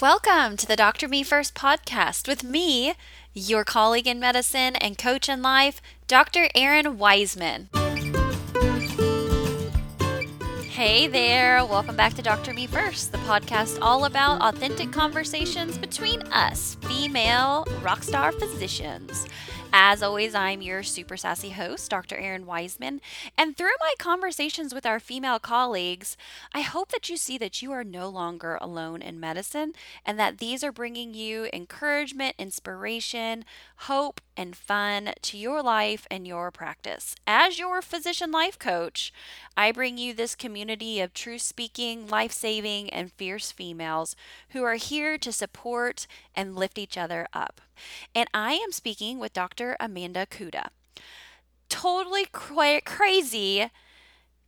Welcome to the Dr. Me First podcast with me, your colleague in medicine and coach in life, Dr. Erin Wiseman. Hey there, welcome back to Dr. Me First, the podcast all about authentic conversations between us, female rockstar physicians. As always, I'm your super sassy host, Dr. Erin Wiseman, and through my conversations with our female colleagues, I hope that you see that you are no longer alone in medicine and that these are bringing you encouragement, inspiration, hope, and fun to your life and your practice. As your physician life coach, I bring you this community of true speaking, life saving, and fierce females who are here to support and lift each other up. And I am speaking with Dr. Amanda Kuda. Totally cra- crazy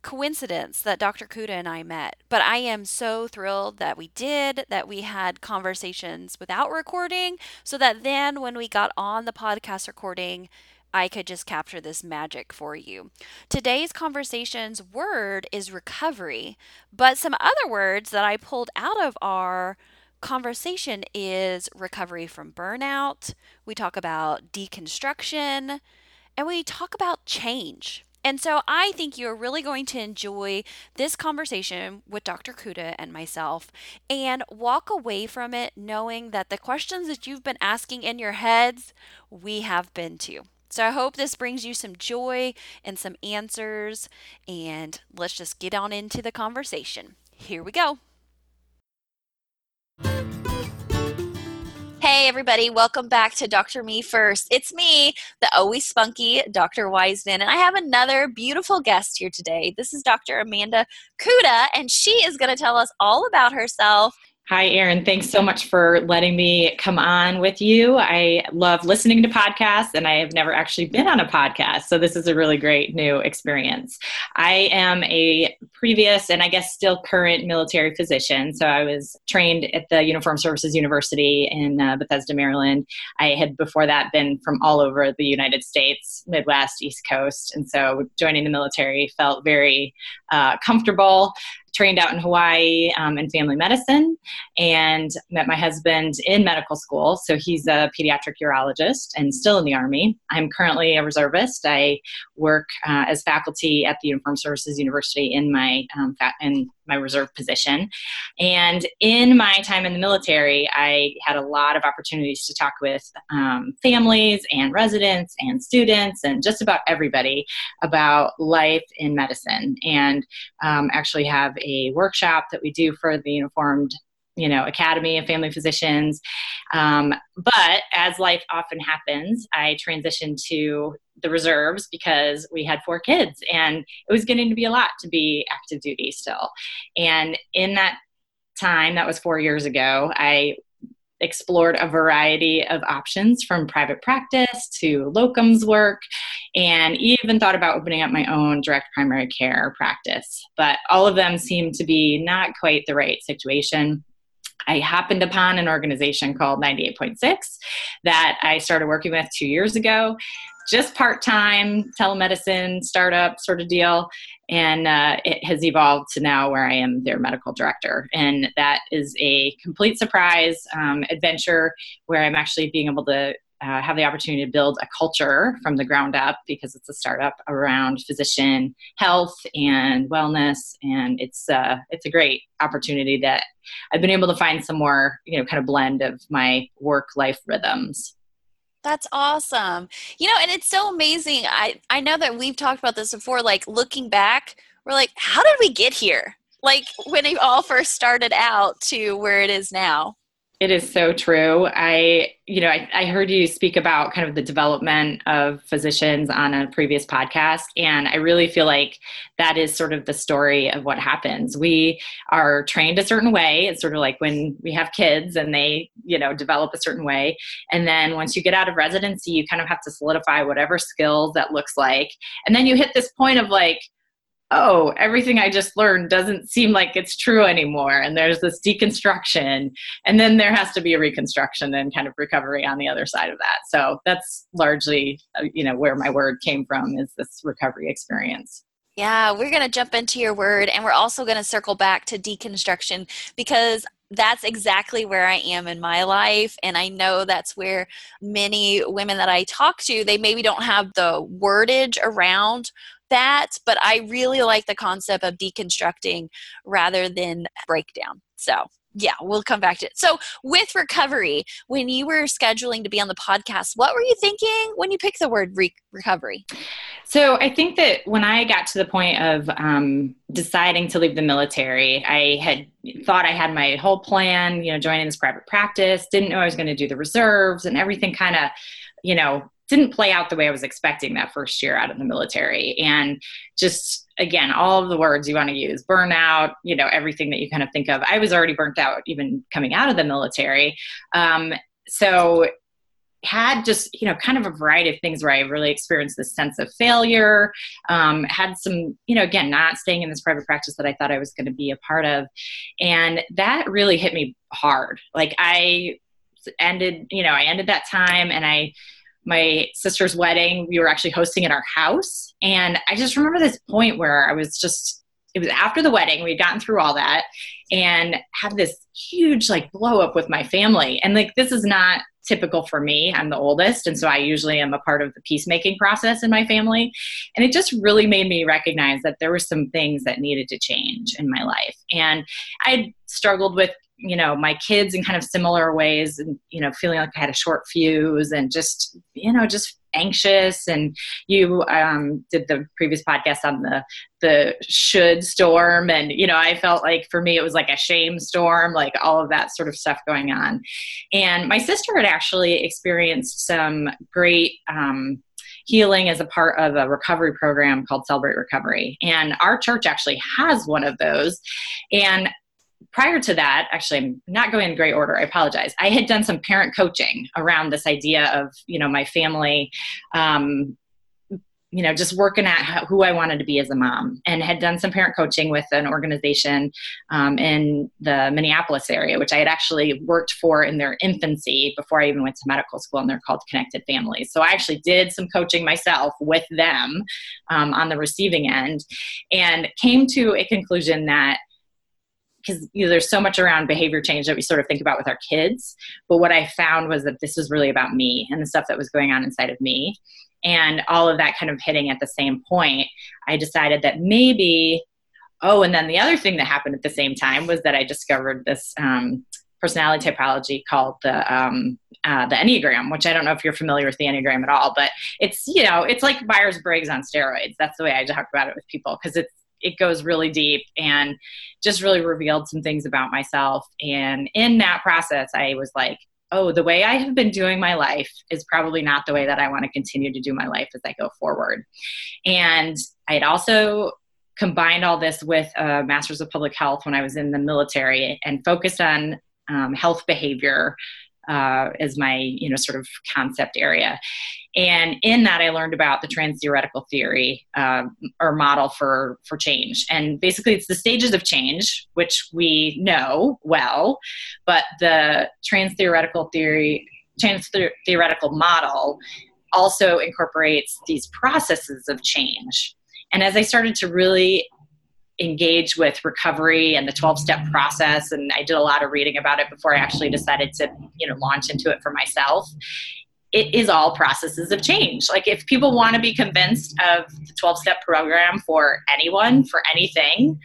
coincidence that Dr. Kuda and I met, but I am so thrilled that we did, that we had conversations without recording, so that then when we got on the podcast recording, I could just capture this magic for you. Today's conversation's word is recovery, but some other words that I pulled out of our conversation is recovery from burnout. We talk about deconstruction and we talk about change. And so I think you're really going to enjoy this conversation with Dr. Kuda and myself and walk away from it knowing that the questions that you've been asking in your heads, we have been too. So I hope this brings you some joy and some answers. And let's just get on into the conversation. Here we go. Hey, everybody, welcome back to Dr. Me First. It's me, the always spunky Dr. Wiseman, and I have another beautiful guest here today. This is Dr. Amanda Kuda, and she is going to tell us all about herself Hi, Erin. Thanks so much for letting me come on with you. I love listening to podcasts, and I have never actually been on a podcast. So, this is a really great new experience. I am a previous and I guess still current military physician. So, I was trained at the Uniform Services University in uh, Bethesda, Maryland. I had before that been from all over the United States, Midwest, East Coast. And so, joining the military felt very uh, comfortable trained out in Hawaii um, in family medicine and met my husband in medical school. So he's a pediatric urologist and still in the Army. I'm currently a reservist. I work uh, as faculty at the Uniform Services University in my um, fa- in my reserve position. And in my time in the military, I had a lot of opportunities to talk with um, families and residents and students and just about everybody about life in medicine. And um, actually have a workshop that we do for the uniformed you know academy of family physicians. Um, but as life often happens i transitioned to the reserves because we had four kids and it was getting to be a lot to be active duty still. And in that time that was four years ago i explored a variety of options from private practice to locums work and even thought about opening up my own direct primary care practice but all of them seemed to be not quite the right situation I happened upon an organization called 98.6 that I started working with two years ago, just part time telemedicine startup sort of deal. And uh, it has evolved to now where I am their medical director. And that is a complete surprise um, adventure where I'm actually being able to uh, have the opportunity to build a culture from the ground up because it's a startup around physician health and wellness, and it's uh, it's a great opportunity that I've been able to find some more you know kind of blend of my work life rhythms. That's awesome. You know, and it's so amazing. I I know that we've talked about this before. Like looking back, we're like, how did we get here? Like when it all first started out to where it is now. It is so true. I, you know, I, I, heard you speak about kind of the development of physicians on a previous podcast, and I really feel like that is sort of the story of what happens. We are trained a certain way. It's sort of like when we have kids and they, you know, develop a certain way, and then once you get out of residency, you kind of have to solidify whatever skills that looks like, and then you hit this point of like, oh, everything I just learned doesn't seem like it's true anymore. And there's this deconstruction. And then there has to be a reconstruction and kind of recovery on the other side of that. So that's largely, uh, you know, where my word came from is this recovery experience. Yeah, we're going to jump into your word and we're also going to circle back to deconstruction because that's exactly where I am in my life. And I know that's where many women that I talk to, they maybe don't have the wordage around that, but I really like the concept of deconstructing rather than breakdown. So yeah, we'll come back to it. So, with recovery, when you were scheduling to be on the podcast, what were you thinking when you picked the word re- recovery? So, I think that when I got to the point of um, deciding to leave the military, I had thought I had my whole plan, you know, joining this private practice, didn't know I was going to do the reserves and everything kind of, you know, didn't play out the way I was expecting that first year out of the military. And just again, all of the words you want to use, burnout, you know, everything that you kind of think of. I was already burnt out even coming out of the military. Um, so had just you know kind of a variety of things where i really experienced this sense of failure um, had some you know again not staying in this private practice that i thought i was going to be a part of and that really hit me hard like i ended you know i ended that time and i my sister's wedding. We were actually hosting at our house. And I just remember this point where I was just, it was after the wedding. We'd gotten through all that and had this huge like blow up with my family. And like, this is not typical for me. I'm the oldest. And so I usually am a part of the peacemaking process in my family. And it just really made me recognize that there were some things that needed to change in my life. And I struggled with you know my kids in kind of similar ways and you know feeling like i had a short fuse and just you know just anxious and you um, did the previous podcast on the the should storm and you know i felt like for me it was like a shame storm like all of that sort of stuff going on and my sister had actually experienced some great um, healing as a part of a recovery program called Celebrate Recovery. And our church actually has one of those. And prior to that, actually, I'm not going in great order. I apologize. I had done some parent coaching around this idea of, you know, my family, um, you know, just working at who I wanted to be as a mom, and had done some parent coaching with an organization um, in the Minneapolis area, which I had actually worked for in their infancy before I even went to medical school, and they're called Connected Families. So I actually did some coaching myself with them um, on the receiving end, and came to a conclusion that because you know, there's so much around behavior change that we sort of think about with our kids. But what I found was that this was really about me and the stuff that was going on inside of me. And all of that kind of hitting at the same point, I decided that maybe, oh, and then the other thing that happened at the same time was that I discovered this um, personality typology called the um, uh, the Enneagram, which I don't know if you're familiar with the Enneagram at all, but it's you know it's like Myers Briggs on steroids. That's the way I talk about it with people because it's it goes really deep and just really revealed some things about myself. And in that process, I was like, oh, the way I have been doing my life is probably not the way that I want to continue to do my life as I go forward. And I had also combined all this with a master's of public health when I was in the military and focused on um, health behavior uh, as my you know sort of concept area. And in that i learned about the trans theoretical theory uh, or model for for change. And basically it's the stages of change which we know well but the trans theoretical theory trans theoretical model also incorporates these processes of change. And as i started to really engage with recovery and the 12 step process and i did a lot of reading about it before i actually decided to you know launch into it for myself. It is all processes of change. Like if people want to be convinced of the 12 step program for anyone for anything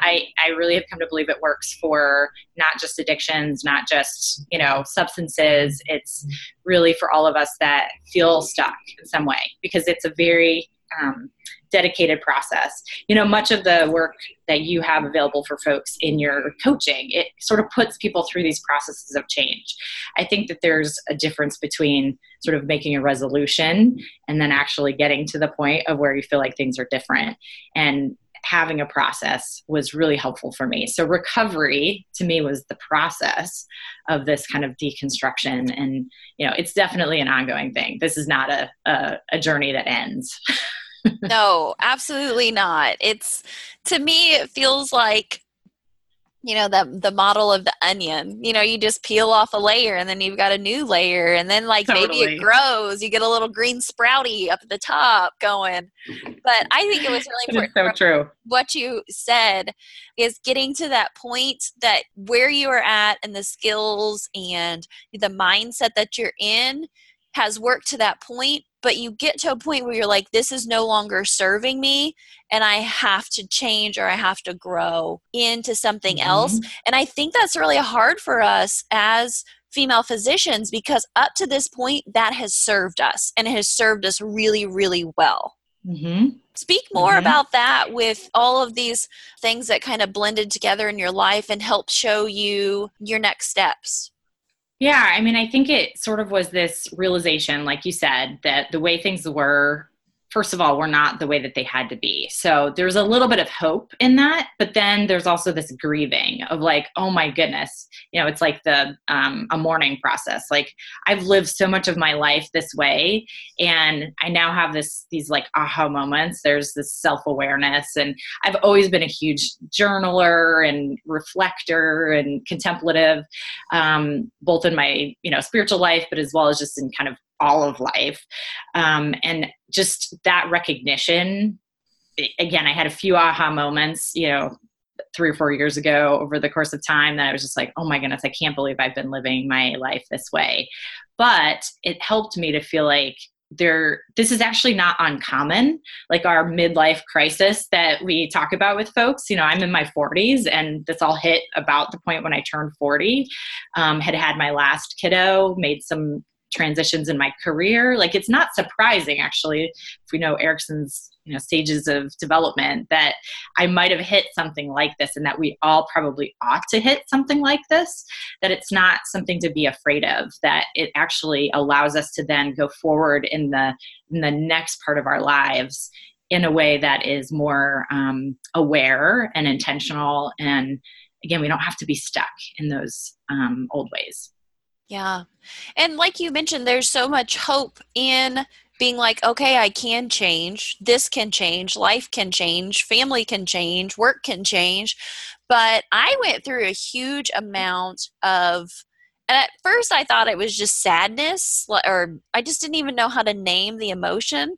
I, I really have come to believe it works for not just addictions, not just, you know, substances. It's really for all of us that feel stuck in some way because it's a very um, dedicated process. You know, much of the work that you have available for folks in your coaching, it sort of puts people through these processes of change. I think that there's a difference between sort of making a resolution and then actually getting to the point of where you feel like things are different. And having a process was really helpful for me. So recovery to me was the process of this kind of deconstruction and you know it's definitely an ongoing thing. This is not a a, a journey that ends. no, absolutely not. It's to me, it feels like you know the the model of the onion you know you just peel off a layer and then you've got a new layer and then like totally. maybe it grows you get a little green sprouty up at the top going but i think it was really important so true what you said is getting to that point that where you are at and the skills and the mindset that you're in has worked to that point but you get to a point where you're like this is no longer serving me and i have to change or i have to grow into something mm-hmm. else and i think that's really hard for us as female physicians because up to this point that has served us and it has served us really really well mm-hmm. speak more mm-hmm. about that with all of these things that kind of blended together in your life and helped show you your next steps yeah, I mean, I think it sort of was this realization, like you said, that the way things were first of all, were not the way that they had to be. So there's a little bit of hope in that, but then there's also this grieving of like, oh my goodness, you know, it's like the um, a mourning process. Like I've lived so much of my life this way, and I now have this these like aha moments. There's this self awareness, and I've always been a huge journaler and reflector and contemplative, um, both in my you know spiritual life, but as well as just in kind of all of life. Um, and just that recognition, again, I had a few aha moments, you know, three or four years ago over the course of time that I was just like, oh my goodness, I can't believe I've been living my life this way. But it helped me to feel like there this is actually not uncommon like our midlife crisis that we talk about with folks you know i'm in my 40s and this all hit about the point when i turned 40 um, had had my last kiddo made some transitions in my career. Like it's not surprising actually if we know Erikson's you know stages of development that I might have hit something like this and that we all probably ought to hit something like this that it's not something to be afraid of that it actually allows us to then go forward in the in the next part of our lives in a way that is more um, aware and intentional and again we don't have to be stuck in those um, old ways yeah. And like you mentioned, there's so much hope in being like, okay, I can change. This can change. Life can change. Family can change. Work can change. But I went through a huge amount of, and at first I thought it was just sadness, or I just didn't even know how to name the emotion.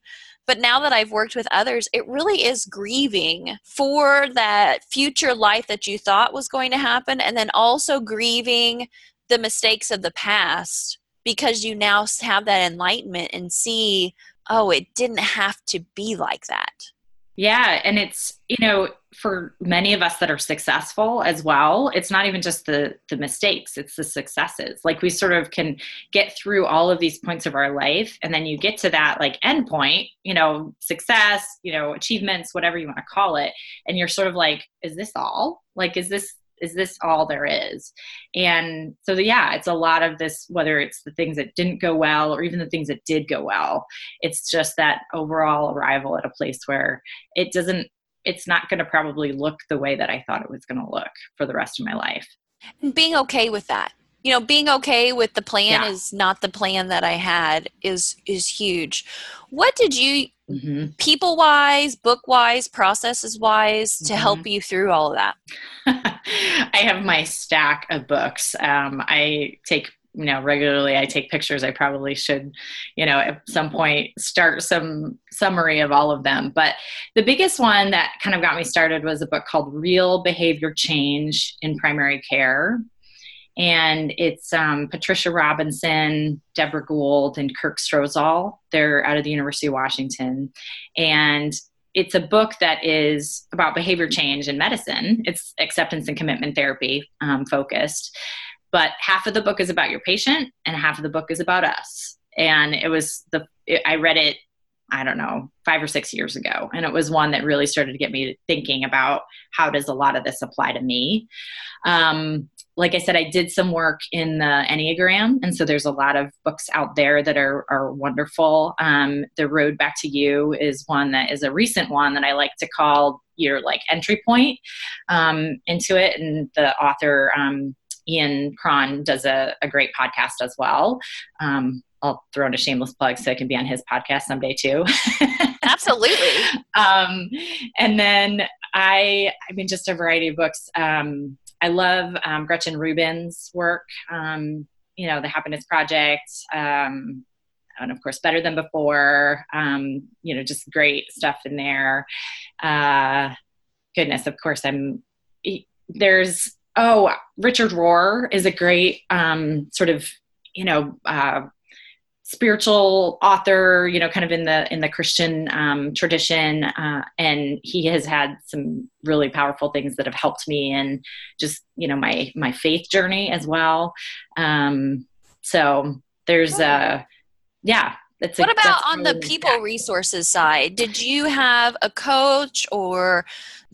But now that I've worked with others, it really is grieving for that future life that you thought was going to happen, and then also grieving the mistakes of the past because you now have that enlightenment and see oh it didn't have to be like that. Yeah and it's you know for many of us that are successful as well it's not even just the the mistakes it's the successes. Like we sort of can get through all of these points of our life and then you get to that like end point you know success you know achievements whatever you want to call it and you're sort of like is this all? Like is this is this all there is? And so the, yeah it's a lot of this whether it's the things that didn't go well or even the things that did go well it's just that overall arrival at a place where it doesn't it's not going to probably look the way that i thought it was going to look for the rest of my life. And being okay with that you know being okay with the plan yeah. is not the plan that i had is is huge what did you mm-hmm. people wise book wise processes wise to mm-hmm. help you through all of that i have my stack of books um, i take you know regularly i take pictures i probably should you know at some point start some summary of all of them but the biggest one that kind of got me started was a book called real behavior change in primary care and it's um, Patricia Robinson, Deborah Gould, and Kirk Strosahl. They're out of the University of Washington, and it's a book that is about behavior change in medicine. It's acceptance and commitment therapy um, focused, but half of the book is about your patient, and half of the book is about us. And it was the it, I read it I don't know, five or six years ago. And it was one that really started to get me thinking about how does a lot of this apply to me. Um, like I said, I did some work in the Enneagram, and so there's a lot of books out there that are are wonderful. Um, the Road Back to You is one that is a recent one that I like to call your like entry point um, into it, and the author um, Ian Cron does a, a, great podcast as well. I'll throw in a shameless plug so I can be on his podcast someday too. Absolutely. Um, and then I, I mean, just a variety of books. Um, I love um, Gretchen Rubin's work. Um, you know, the Happiness Project, um, and of course, Better Than Before. Um, you know, just great stuff in there. Uh, goodness, of course, I'm. There's oh, Richard Rohr is a great um, sort of you know uh, spiritual author you know kind of in the in the christian um, tradition uh, and he has had some really powerful things that have helped me in just you know my my faith journey as well. Um, so there's a yeah it's what a, about on really the people resources side? Did you have a coach or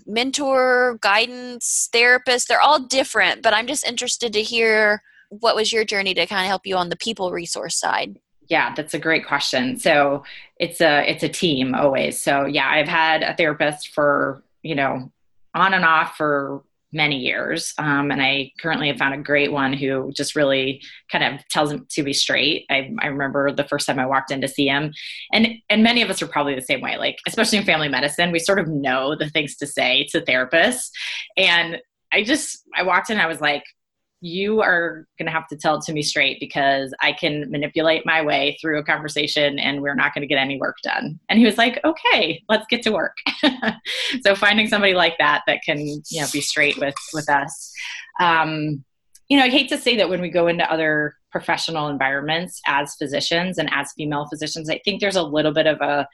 mentor guidance therapist? They're all different but i'm just interested to hear what was your journey to kind of help you on the people resource side yeah, that's a great question. So it's a it's a team always. So yeah, I've had a therapist for you know on and off for many years, um, and I currently have found a great one who just really kind of tells him to be straight. I, I remember the first time I walked in to see him, and and many of us are probably the same way. Like especially in family medicine, we sort of know the things to say to therapists, and I just I walked in, I was like, you are going to have to tell it to me straight because I can manipulate my way through a conversation and we're not going to get any work done. And he was like, okay, let's get to work. so finding somebody like that that can, you know, be straight with, with us. Um, you know, I hate to say that when we go into other professional environments as physicians and as female physicians, I think there's a little bit of a,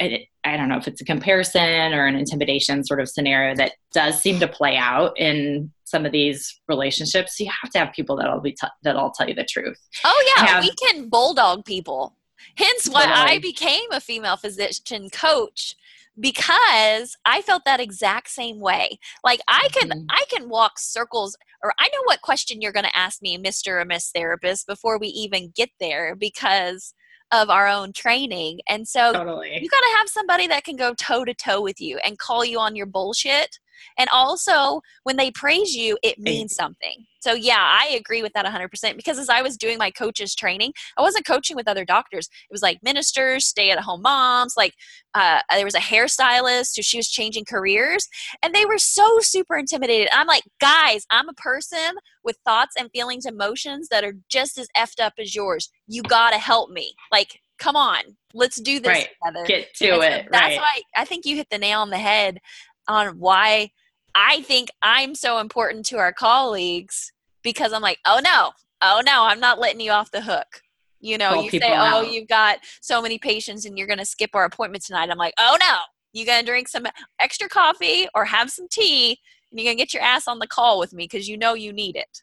I don't know if it's a comparison or an intimidation sort of scenario that does seem to play out in some of these relationships. You have to have people that'll be t- that'll tell you the truth. Oh yeah, have, we can bulldog people. Hence why I became a female physician coach because I felt that exact same way. Like I can mm-hmm. I can walk circles or I know what question you're going to ask me, Mr. or Miss Therapist, before we even get there because of our own training. And so totally. you got to have somebody that can go toe to toe with you and call you on your bullshit. And also, when they praise you, it means something. So, yeah, I agree with that 100% because as I was doing my coaches training, I wasn't coaching with other doctors. It was like ministers, stay at home moms, like uh, there was a hairstylist who she was changing careers, and they were so super intimidated. I'm like, guys, I'm a person with thoughts and feelings, emotions that are just as effed up as yours. You got to help me. Like, come on, let's do this right. together. Get to and it. That's right. why I think you hit the nail on the head on why I think I'm so important to our colleagues because I'm like, oh no, oh no, I'm not letting you off the hook. You know, Call you say, oh, you've got so many patients and you're going to skip our appointment tonight. I'm like, oh no, you're going to drink some extra coffee or have some tea and you're going to get your ass on the call with me because you know you need it.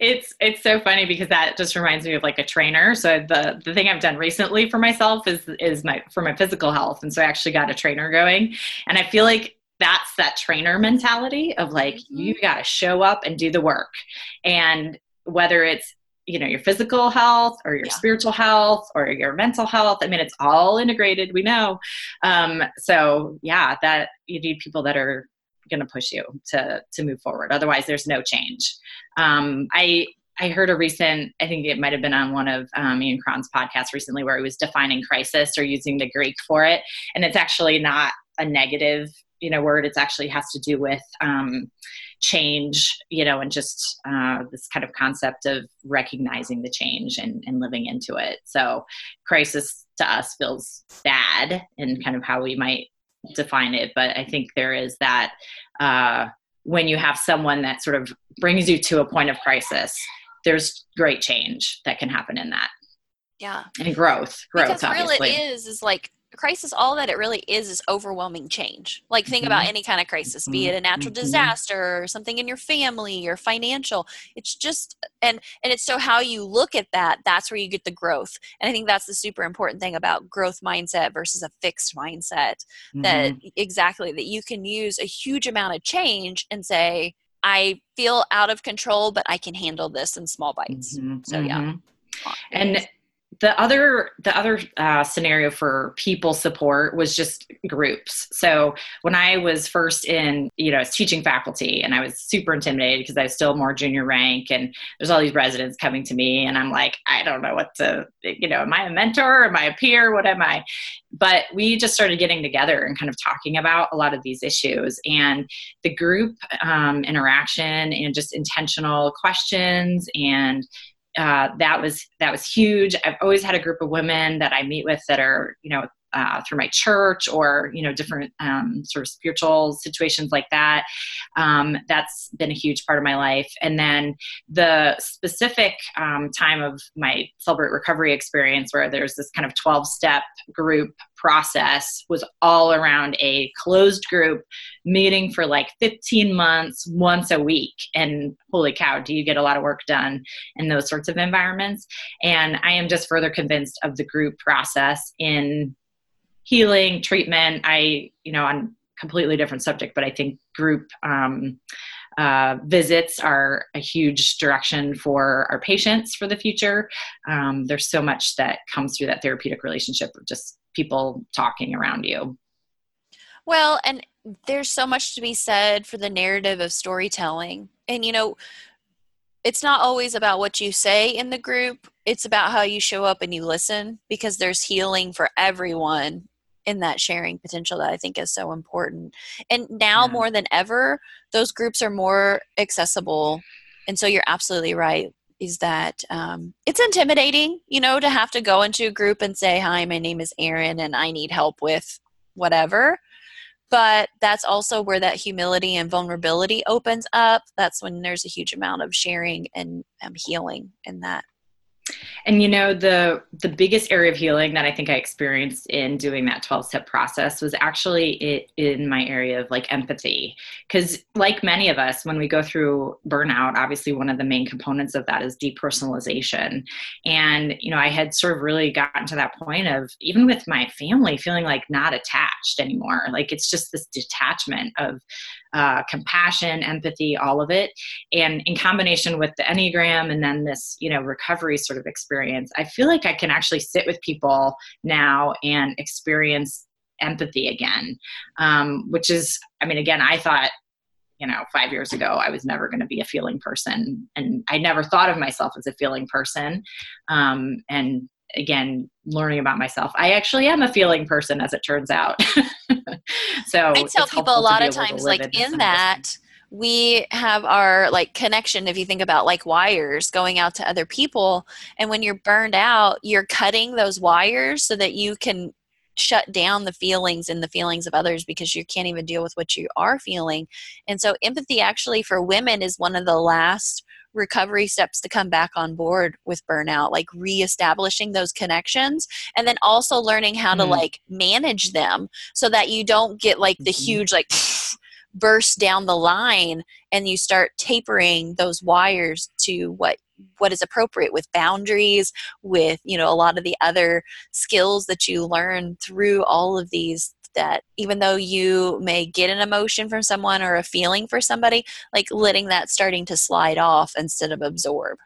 It's it's so funny because that just reminds me of like a trainer. So the the thing i've done recently for myself is is my for my physical health. And so i actually got a trainer going. And i feel like that's that trainer mentality of like mm-hmm. you got to show up and do the work. And whether it's you know your physical health or your yeah. spiritual health or your mental health i mean it's all integrated we know. Um, so yeah that you need people that are going to push you to to move forward. Otherwise there's no change. Um, i I heard a recent, I think it might have been on one of um, Ian Cron's podcasts recently, where he was defining crisis or using the Greek for it, and it's actually not a negative you know word it's actually has to do with um, change you know and just uh, this kind of concept of recognizing the change and, and living into it. So crisis to us feels bad and kind of how we might define it but i think there is that uh, when you have someone that sort of brings you to a point of crisis there's great change that can happen in that. Yeah. And growth growth because obviously. real it is is like crisis all that it really is is overwhelming change like think mm-hmm. about any kind of crisis be it a natural mm-hmm. disaster or something in your family or financial it's just and and it's so how you look at that that's where you get the growth and i think that's the super important thing about growth mindset versus a fixed mindset mm-hmm. that exactly that you can use a huge amount of change and say i feel out of control but i can handle this in small bites mm-hmm. so yeah mm-hmm. and the other the other uh, scenario for people support was just groups. So when i was first in you know teaching faculty and i was super intimidated because i was still more junior rank and there's all these residents coming to me and i'm like i don't know what to you know am i a mentor? Am i a peer? What am i? But we just started getting together and kind of talking about a lot of these issues and the group um, interaction and just intentional questions and uh, that was that was huge. I've always had a group of women that I meet with that are you know uh, through my church or you know different um, sort of spiritual situations like that. Um, that's been a huge part of my life. And then the specific um, time of my celebrate recovery experience where there's this kind of 12 step group process was all around a closed group meeting for like 15 months once a week. And holy cow do you get a lot of work done in those sorts of environments? And i am just further convinced of the group process in healing treatment. I you know on completely different subject but i think group um, uh, visits are a huge direction for our patients for the future. Um, there's so much that comes through that therapeutic relationship of just people talking around you. Well and there's so much to be said for the narrative of storytelling. And you know it's not always about what you say in the group. It's about how you show up and you listen because there's healing for everyone in that sharing potential that I think is so important. And now yeah. more than ever, those groups are more accessible. And so you're absolutely right. Is that um, it's intimidating, you know, to have to go into a group and say, "Hi, my name is Erin, and I need help with whatever." But that's also where that humility and vulnerability opens up. That's when there's a huge amount of sharing and um, healing in that and you know the the biggest area of healing that i think i experienced in doing that 12 step process was actually it in my area of like empathy. Because like many of us when we go through burnout obviously one of the main components of that is depersonalization. And you know i had sort of really gotten to that point of even with my family feeling like not attached anymore. Like it's just this detachment of uh, compassion, empathy, all of it. And in combination with the Enneagram and then this, you know, recovery sort of experience, I feel like I can actually sit with people now and experience empathy again, um, which is, I mean, again, I thought you know, five years ago, I was never going to be a feeling person. And I never thought of myself as a feeling person. Um, and again learning about myself i actually am a feeling person as it turns out so i tell people a lot of times like in that we have our like connection if you think about like wires going out to other people and when you're burned out you're cutting those wires so that you can shut down the feelings and the feelings of others because you can't even deal with what you are feeling and so empathy actually for women is one of the last recovery steps to come back on board with burnout like reestablishing those connections and then also learning how mm. to like manage them so that you don't get like the mm-hmm. huge like burst down the line and you start tapering those wires to what what is appropriate with boundaries with you know a lot of the other skills that you learn through all of these that even though you may get an emotion from someone or a feeling for somebody, like letting that starting to slide off instead of absorb.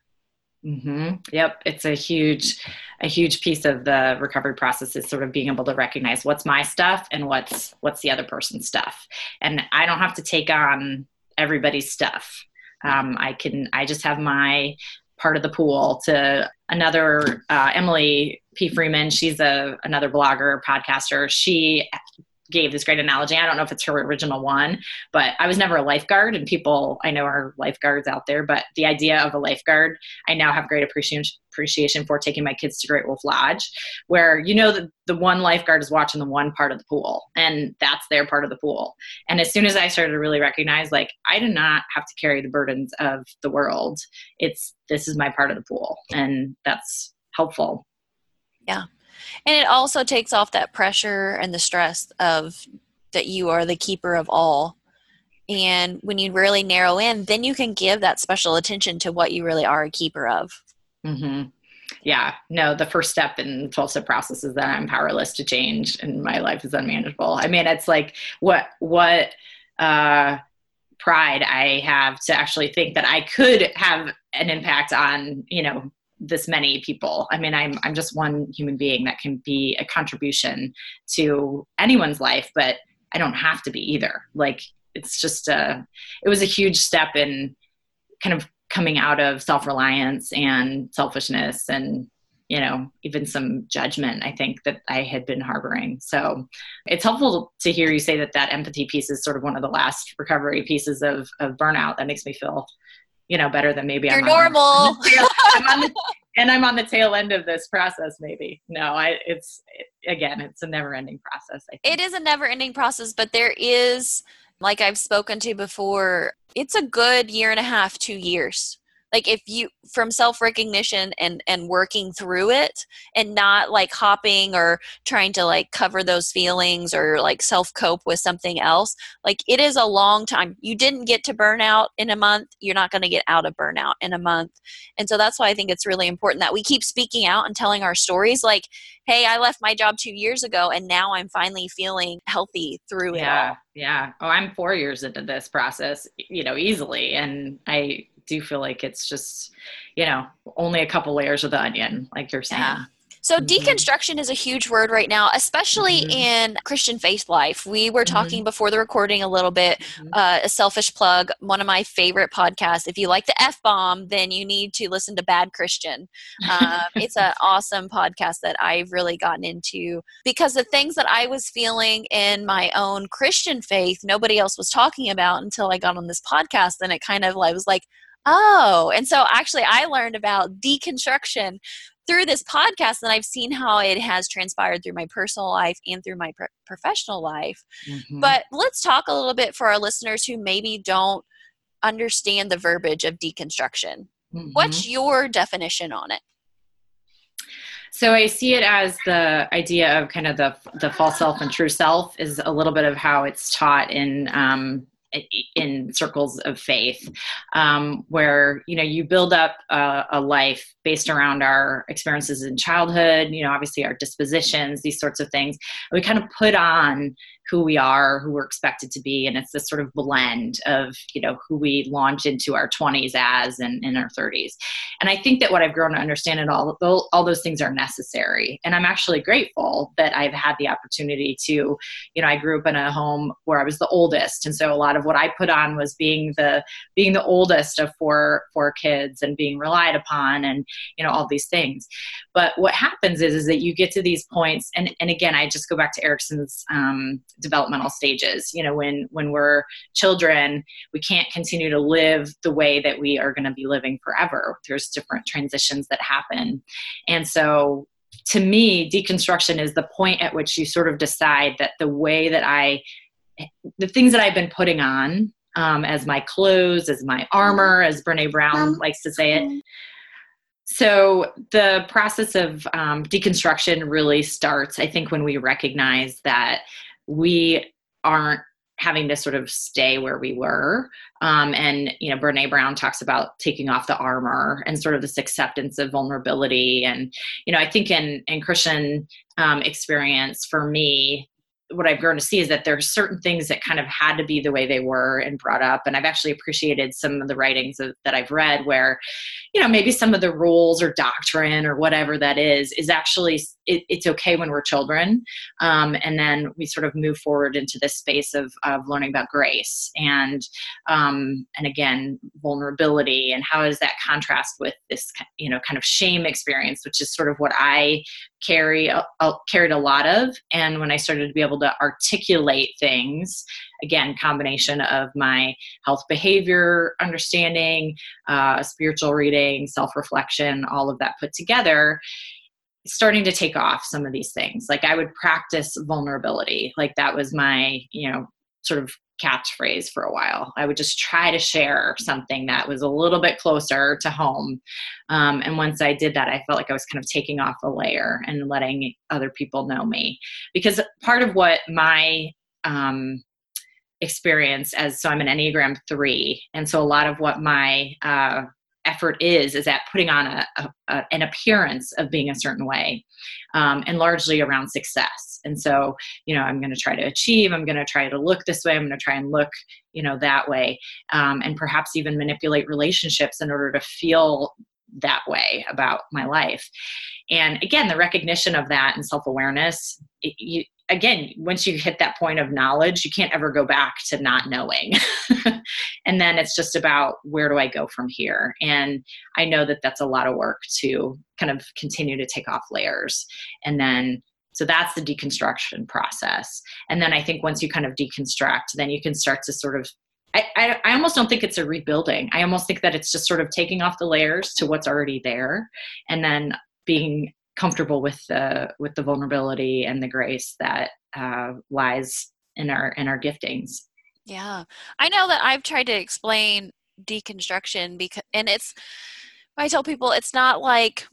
Mm-hmm. Yep, it's a huge, a huge piece of the recovery process is sort of being able to recognize what's my stuff and what's what's the other person's stuff, and I don't have to take on everybody's stuff. Um, I can, I just have my part of the pool to another uh, Emily P. Freeman. She's a another blogger, podcaster. She gave this great analogy. I don't know if it's her original one, but I was never a lifeguard, and people I know are lifeguards out there. But the idea of a lifeguard, I now have great appreciation for taking my kids to Great Wolf Lodge, where you know that the one lifeguard is watching the one part of the pool, and that's their part of the pool. And as soon as I started to really recognize, like, I do not have to carry the burdens of the world. It's this is my part of the pool, and that's helpful. Yeah and it also takes off that pressure and the stress of that you are the keeper of all. And when you really narrow in then you can give that special attention to what you really are a keeper of. Mm-hmm. yeah. No the first step in 12 step process is that i'm powerless to change and my life is unmanageable. I mean it's like what what uh pride i have to actually think that i could have an impact on you know this many people. I mean, I'm I'm just one human being that can be a contribution to anyone's life, but I don't have to be either. Like it's just a it was a huge step in kind of coming out of self-reliance and selfishness and you know even some judgment i think that i had been harboring so it's helpful to hear you say that that empathy piece is sort of one of the last recovery pieces of, of burnout that makes me feel you know better than maybe you're I'm normal on, I'm the, and i'm on the tail end of this process maybe. No i it's it, again it's a never ending process it is a never ending process but there is like i've spoken to before it's a good year and a half two years like if you from self recognition and and working through it and not like hopping or trying to like cover those feelings or like self cope with something else like it is a long time. You didn't get to burnout in a month you're not going to get out of burnout in a month. And so that's why i think it's really important that we keep speaking out and telling our stories like hey i left my job two years ago and now i'm finally feeling healthy through yeah, it all. Yeah oh i'm four years into this process you know easily and i do feel like it's just, you know, only a couple layers of the onion, like you're saying. Yeah. So, mm-hmm. deconstruction is a huge word right now, especially mm-hmm. in Christian faith life. We were talking mm-hmm. before the recording a little bit, mm-hmm. uh, a selfish plug, one of my favorite podcasts. If you like the F bomb, then you need to listen to Bad Christian. Um, it's an awesome podcast that I've really gotten into because the things that I was feeling in my own Christian faith, nobody else was talking about until I got on this podcast. And it kind of I was like, Oh, and so actually, I learned about deconstruction through this podcast, and I've seen how it has transpired through my personal life and through my pro- professional life. Mm-hmm. But let's talk a little bit for our listeners who maybe don't understand the verbiage of deconstruction. Mm-hmm. What's your definition on it? So I see it as the idea of kind of the the false self and true self is a little bit of how it's taught in um, in circles of faith um, where you know you build up a, a, life based around our experiences in childhood you know obviously our dispositions these sorts of things. We kind of put on who we are, who we're expected to be, and it's this sort of blend of you know who we launch into our 20s as and in our 30s. And I think that what I've grown to understand it all all those things are necessary, and I'm actually grateful that I've had the opportunity to, you know, I grew up in a home where I was the oldest, and so a lot of what I put on was being the being the oldest of four four kids and being relied upon, and you know all these things. But what happens is is that you get to these points, and and again I just go back to Erikson's um, developmental stages. You know when when we're children we can't continue to live the way that we are going to be living forever. There's different transitions that happen. And so to me deconstruction is the point at which you sort of decide that the way that i the things that i've been putting on um, as my clothes as my armor as brene brown likes to say it. so the process of um, deconstruction really starts i think when we recognize that we aren't having to sort of stay where we were. Um, and, you know, Brene Brown talks about taking off the armor and sort of this acceptance of vulnerability. And, you know, I think in, in Christian um, experience for me, what I've grown to see is that there are certain things that kind of had to be the way they were and brought up. And I've actually appreciated some of the writings of, that I've read where, you know, maybe some of the rules or doctrine or whatever that is, is actually, it, it's okay when we're children. Um, and then we sort of move forward into this space of, of learning about grace and, um, and again, vulnerability and how does that contrast with this, you know, kind of shame experience, which is sort of what I carry, uh, carried a lot of. And when I started to be able able to articulate things again combination of my health behavior understanding uh, spiritual reading self-reflection all of that put together starting to take off some of these things like i would practice vulnerability like that was my you know sort of catchphrase for a while. I would just try to share something that was a little bit closer to home. Um, and once I did that, I felt like I was kind of taking off a layer and letting other people know me. Because part of what my um, experience as so I'm an Enneagram three, and so a lot of what my uh, effort is is at putting on a, a, a, an appearance of being a certain way um, and largely around success and so you know i'm going to try to achieve i'm going to try to look this way i'm going to try and look you know that way um, and perhaps even manipulate relationships in order to feel that way about my life. And again the recognition of that and self-awareness it, you, again once you hit that point of knowledge you can't ever go back to not knowing. And then it's just about where do i go from here? And i know that that's a lot of work to kind of continue to take off layers and then so that's the deconstruction process. And then i think once you kind of deconstruct then you can start to sort of I, I, almost don't think it's a rebuilding. I almost think that it's just sort of taking off the layers to what's already there and then being comfortable with the with the vulnerability and the grace that uh, lies in our in our giftings. Yeah. I know that i've tried to explain deconstruction because and it's i tell people it's not like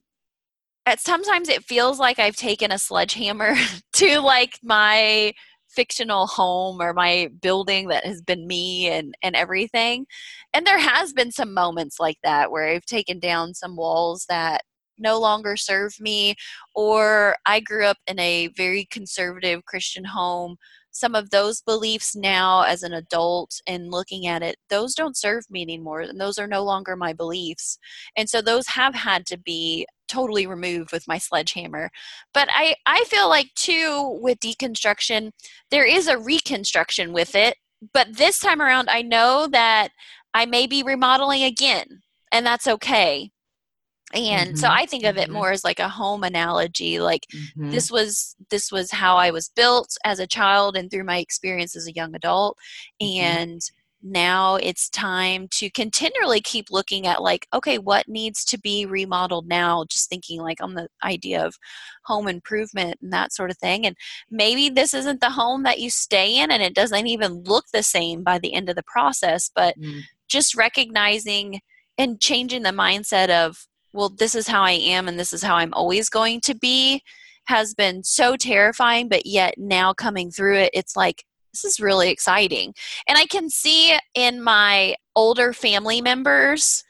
at sometimes it feels like i've taken a sledgehammer to like my fictional home or my building that has been me and and everything and there has been some moments like that where i've taken down some walls that no longer serve me, or I grew up in a very conservative Christian home. Some of those beliefs now, as an adult and looking at it, those don't serve me anymore, and those are no longer my beliefs. And so those have had to be totally removed with my sledgehammer. But I, I feel like, too, with deconstruction, there is a reconstruction with it. But this time around, I know that I may be remodeling again, and that's okay and mm-hmm. so i think of it mm-hmm. more as like a home analogy like mm-hmm. this was this was how i was built as a child and through my experience as a young adult mm-hmm. and now it's time to continually keep looking at like okay what needs to be remodeled now just thinking like on the idea of home improvement and that sort of thing and maybe this isn't the home that you stay in and it doesn't even look the same by the end of the process but mm. just recognizing and changing the mindset of well, this is how I am and this is how I'm always going to be has been so terrifying, but yet now coming through it, it's like, this is really exciting. And I can see in my older family members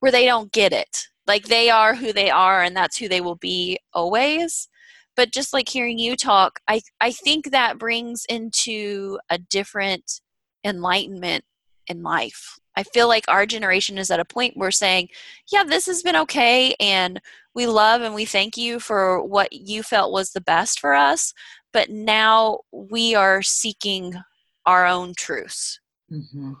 where they don't get it. Like they are who they are and that's who they will be always. But just like hearing you talk, I, I think that brings into a different enlightenment in life. I feel like our generation is at a point where saying, yeah, this has been okay, and we love and we thank you for what you felt was the best for us, but now we are seeking our own truths. Mm-hmm.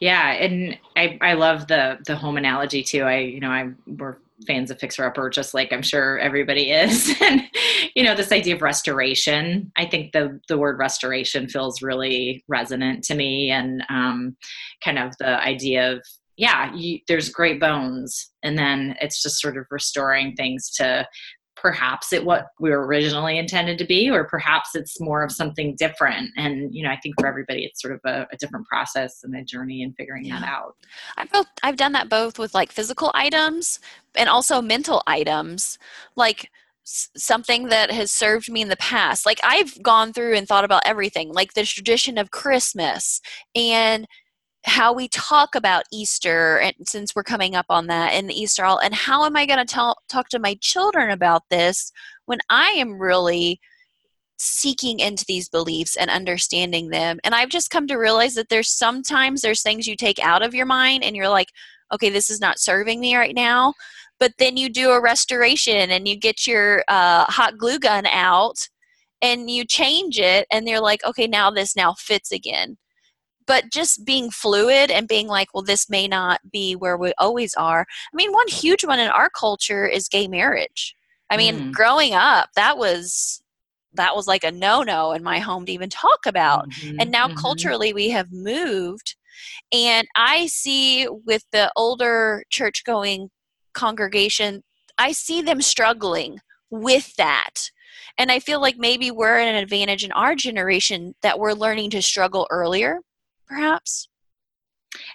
Yeah, and I, I love the the home analogy too. I you know I we're fans of Fixer Upper, just like I'm sure everybody is. and you know, this idea of restoration. I think the the word restoration feels really resonant to me, and um, kind of the idea of yeah, you, there's great bones, and then it's just sort of restoring things to perhaps it what we were originally intended to be or perhaps it's more of something different. And you know i think for everybody it's sort of a, a different process and a journey in figuring yeah. that out. I've both i've done that both with like physical items and also mental items like something that has served me in the past. Like i've gone through and thought about everything like the tradition of christmas and how we talk about Easter, and since we're coming up on that, and the Easter, all, and how am I going to talk to my children about this when I am really seeking into these beliefs and understanding them? And I've just come to realize that there's sometimes there's things you take out of your mind, and you're like, okay, this is not serving me right now. But then you do a restoration, and you get your uh, hot glue gun out, and you change it, and you're like, okay, now this now fits again but just being fluid and being like well this may not be where we always are i mean one huge one in our culture is gay marriage i mean mm. growing up that was that was like a no-no in my home to even talk about mm-hmm. and now mm-hmm. culturally we have moved and i see with the older church going congregation i see them struggling with that and i feel like maybe we're at an advantage in our generation that we're learning to struggle earlier perhaps?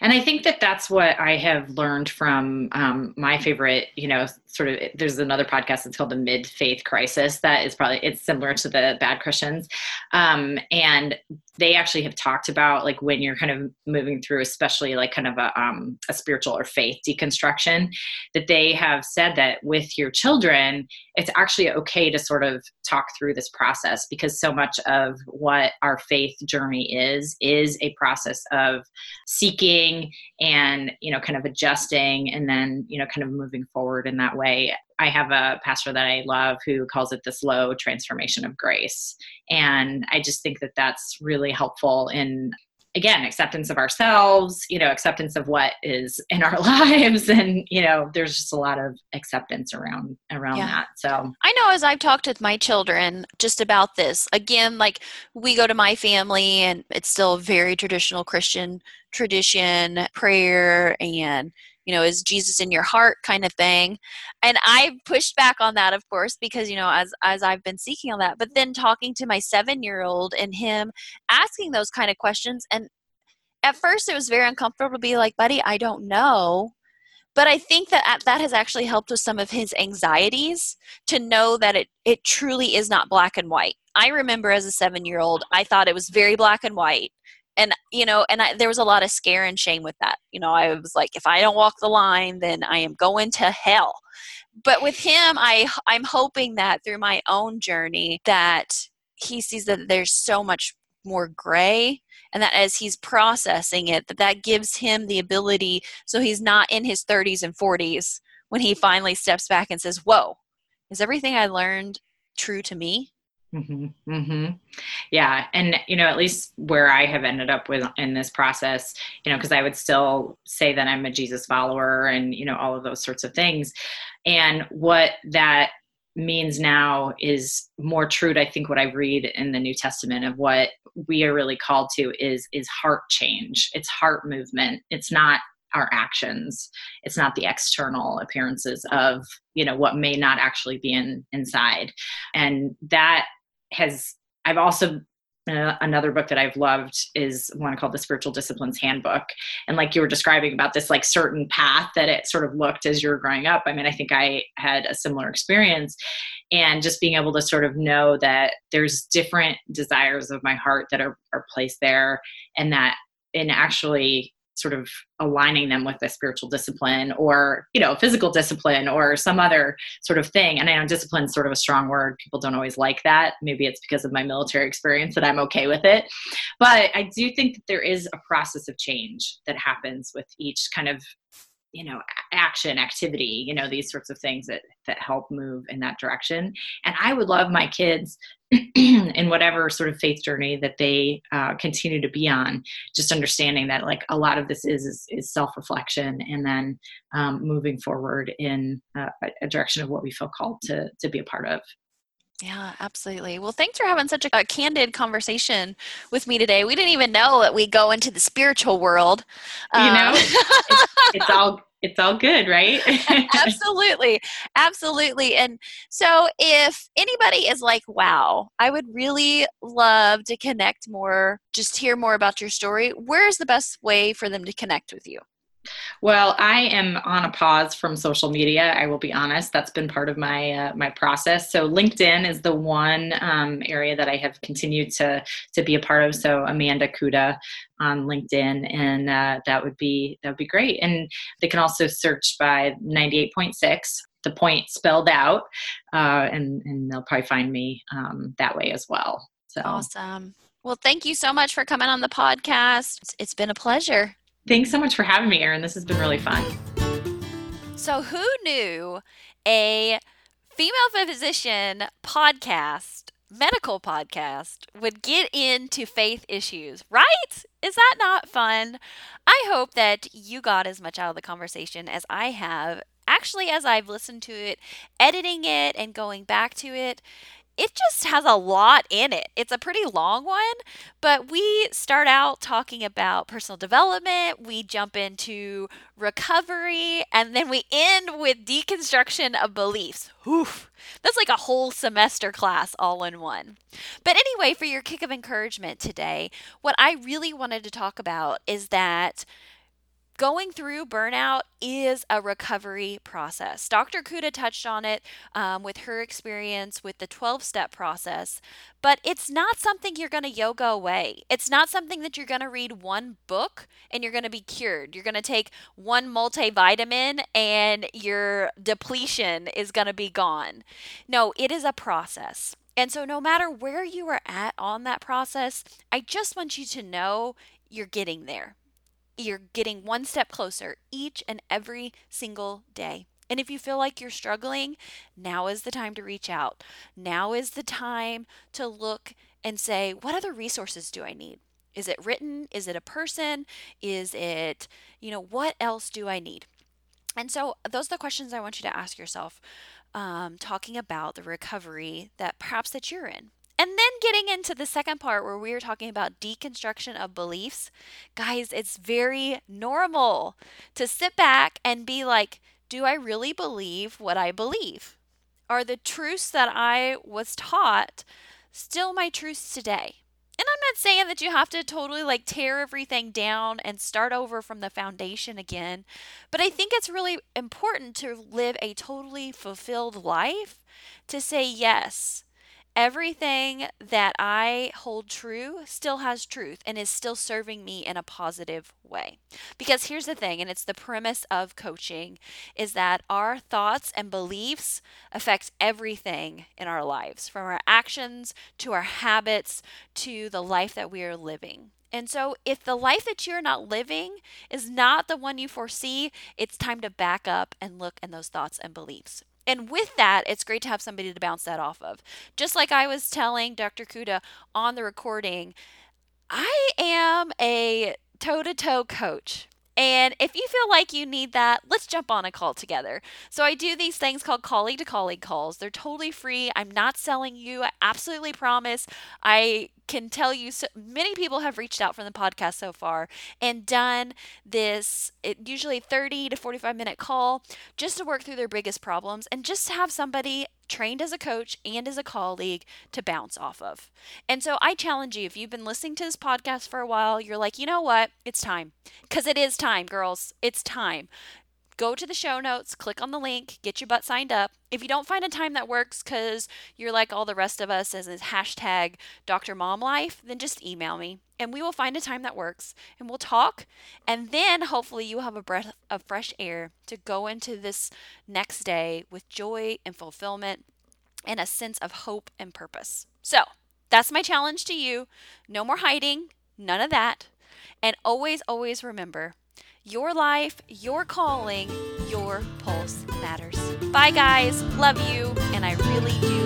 And I think that that's what I have learned from um, my favorite, you know, sort of. There's another podcast that's called the Mid Faith Crisis that is probably it's similar to the Bad Christians, um, and they actually have talked about like when you're kind of moving through, especially like kind of a, um, a spiritual or faith deconstruction, that they have said that with your children, it's actually okay to sort of talk through this process because so much of what our faith journey is is a process of seeking and you know kind of adjusting and then you know kind of moving forward in that way i have a pastor that i love who calls it the slow transformation of grace. And i just think that that's really helpful in again acceptance of ourselves you know acceptance of what is in our lives. And you know there's just a lot of acceptance around around yeah. that. So i know as i've talked with my children just about this again like we go to my family and it's still a very traditional christian tradition prayer and you know is jesus in your heart kind of thing. And i pushed back on that of course because you know as as i've been seeking on that but then talking to my seven year old and him asking those kind of questions and at first it was very uncomfortable to be like buddy i don't know. But i think that uh, that has actually helped with some of his anxieties to know that it it truly is not black and white. I remember as a seven year old i thought it was very black and white and you know and I, there was a lot of scare and shame with that you know i was like if i don't walk the line then i am going to hell. But with him i i'm hoping that through my own journey that he sees that there's so much more gray and that as he's processing it that that gives him the ability so he's not in his 30s and 40s when he finally steps back and says whoa is everything i learned true to me Mm-hmm, mm-hmm. Yeah. And, you know, at least where I have ended up with in this process, you know, because I would still say that I'm a Jesus follower and, you know, all of those sorts of things. And what that means now is more true to, I think, what I read in the New Testament of what we are really called to is is heart change. It's heart movement. It's not our actions it's not the external appearances of you know what may not actually be in inside and that has I've also uh, another book that I've loved is one called The Spiritual Disciplines Handbook. And like you were describing about this like certain path that it sort of looked as you were growing up. I mean, I think I had a similar experience. And just being able to sort of know that there's different desires of my heart that are, are placed there and that in actually sort of aligning them with a spiritual discipline or you know physical discipline or some other sort of thing. And i know discipline is sort of a strong word. People don't always like that. Maybe it's because of my military experience that i'm okay with it. But i do think that there is a process of change that happens with each kind of you know action activity you know these sorts of things that that help move in that direction. And i would love my kids in whatever sort of faith journey that they uh, continue to be on just understanding that like a lot of this is is, is self-reflection and then um, moving forward in uh, a direction of what we feel called to to be a part of yeah, absolutely. Well, thanks for having such a, a, candid conversation with me today. We didn't even know that we go into the spiritual world. You know, um, it's, it's all it's all good, right? absolutely. Absolutely. And so if anybody is like, wow, I would really love to connect more, just hear more about your story, where's the best way for them to connect with you? Well, I am on a pause from social media. I will be honest; that's been part of my uh, my process. So LinkedIn is the one um, area that I have continued to to be a part of. So Amanda Kuda on LinkedIn, and uh, that would be that would be great. And they can also search by ninety eight point six the point spelled out, uh, and and they'll probably find me um, that way as well. So awesome. Well, thank you so much for coming on the podcast. it's been a pleasure. Thanks so much for having me, Erin. This has been really fun. So, who knew a female physician podcast, medical podcast, would get into faith issues, right? Is that not fun? I hope that you got as much out of the conversation as I have. Actually, as I've listened to it, editing it, and going back to it, it just has a lot in it. It's a pretty long one, but we start out talking about personal development, we jump into recovery, and then we end with deconstruction of beliefs. Oof. That's like a whole semester class all in one. But anyway, for your kick of encouragement today, what I really wanted to talk about is that going through burnout is a recovery process. Dr. Kuda touched on it um, with her experience with the 12 step process, but it's not something you're going to yoga away. It's not something that you're going to read one book and you're going to be cured. You're going to take one multivitamin and your depletion is going to be gone. No, it is a process. And so, no matter where you are at on that process, I just want you to know you're getting there you're getting one step closer each and every single day. And if you feel like you're struggling, now is the time to reach out. Now is the time to look and say, what other resources do I need? Is it written? Is it a person? Is it, you know, what else do I need? And so those are the questions I want you to ask yourself, um, talking about the recovery that perhaps that you're in. And then getting into the second part where we are talking about deconstruction of beliefs, guys, it's very normal to sit back and be like, do I really believe what I believe? Are the truths that I was taught still my truths today? And I'm not saying that you have to totally like tear everything down and start over from the foundation again, but I think it's really important to live a totally fulfilled life to say yes everything that I hold true still has truth and is still serving me in a positive way. Because here's the thing, and it's the premise of coaching, is that our thoughts and beliefs affect everything in our lives, from our actions to our habits to the life that we are living. And so, if the life that you're not living is not the one you foresee, it's time to back up and look in those thoughts and beliefs. And with that, it's great to have somebody to bounce that off of. Just like I was telling Dr. Kuda on the recording, I am a toe to toe coach. And if you feel like you need that, let's jump on a call together. So I do these things called colleague to colleague calls. They're totally free. I'm not selling you. I absolutely promise. I can tell you so many people have reached out from the podcast so far and done this it, usually 30 to 45 minute call just to work through their biggest problems and just to have somebody trained as a coach and as a colleague to bounce off of. And so I challenge you if you've been listening to this podcast for a while, you're like, "You know what? It's time." Cuz it is time, girls. It's time go to the show notes, click on the link, get your butt signed up. If you don't find a time that works because you're like all the rest of us as a hashtag Dr. Mom Life, then just email me and we will find a time that works and we'll talk. And then hopefully you have a breath of fresh air to go into this next day with joy and fulfillment and a sense of hope and purpose. So that's my challenge to you. No more hiding, none of that. And always, always remember your life, your calling, your pulse matters. Bye, guys. Love you. And I really do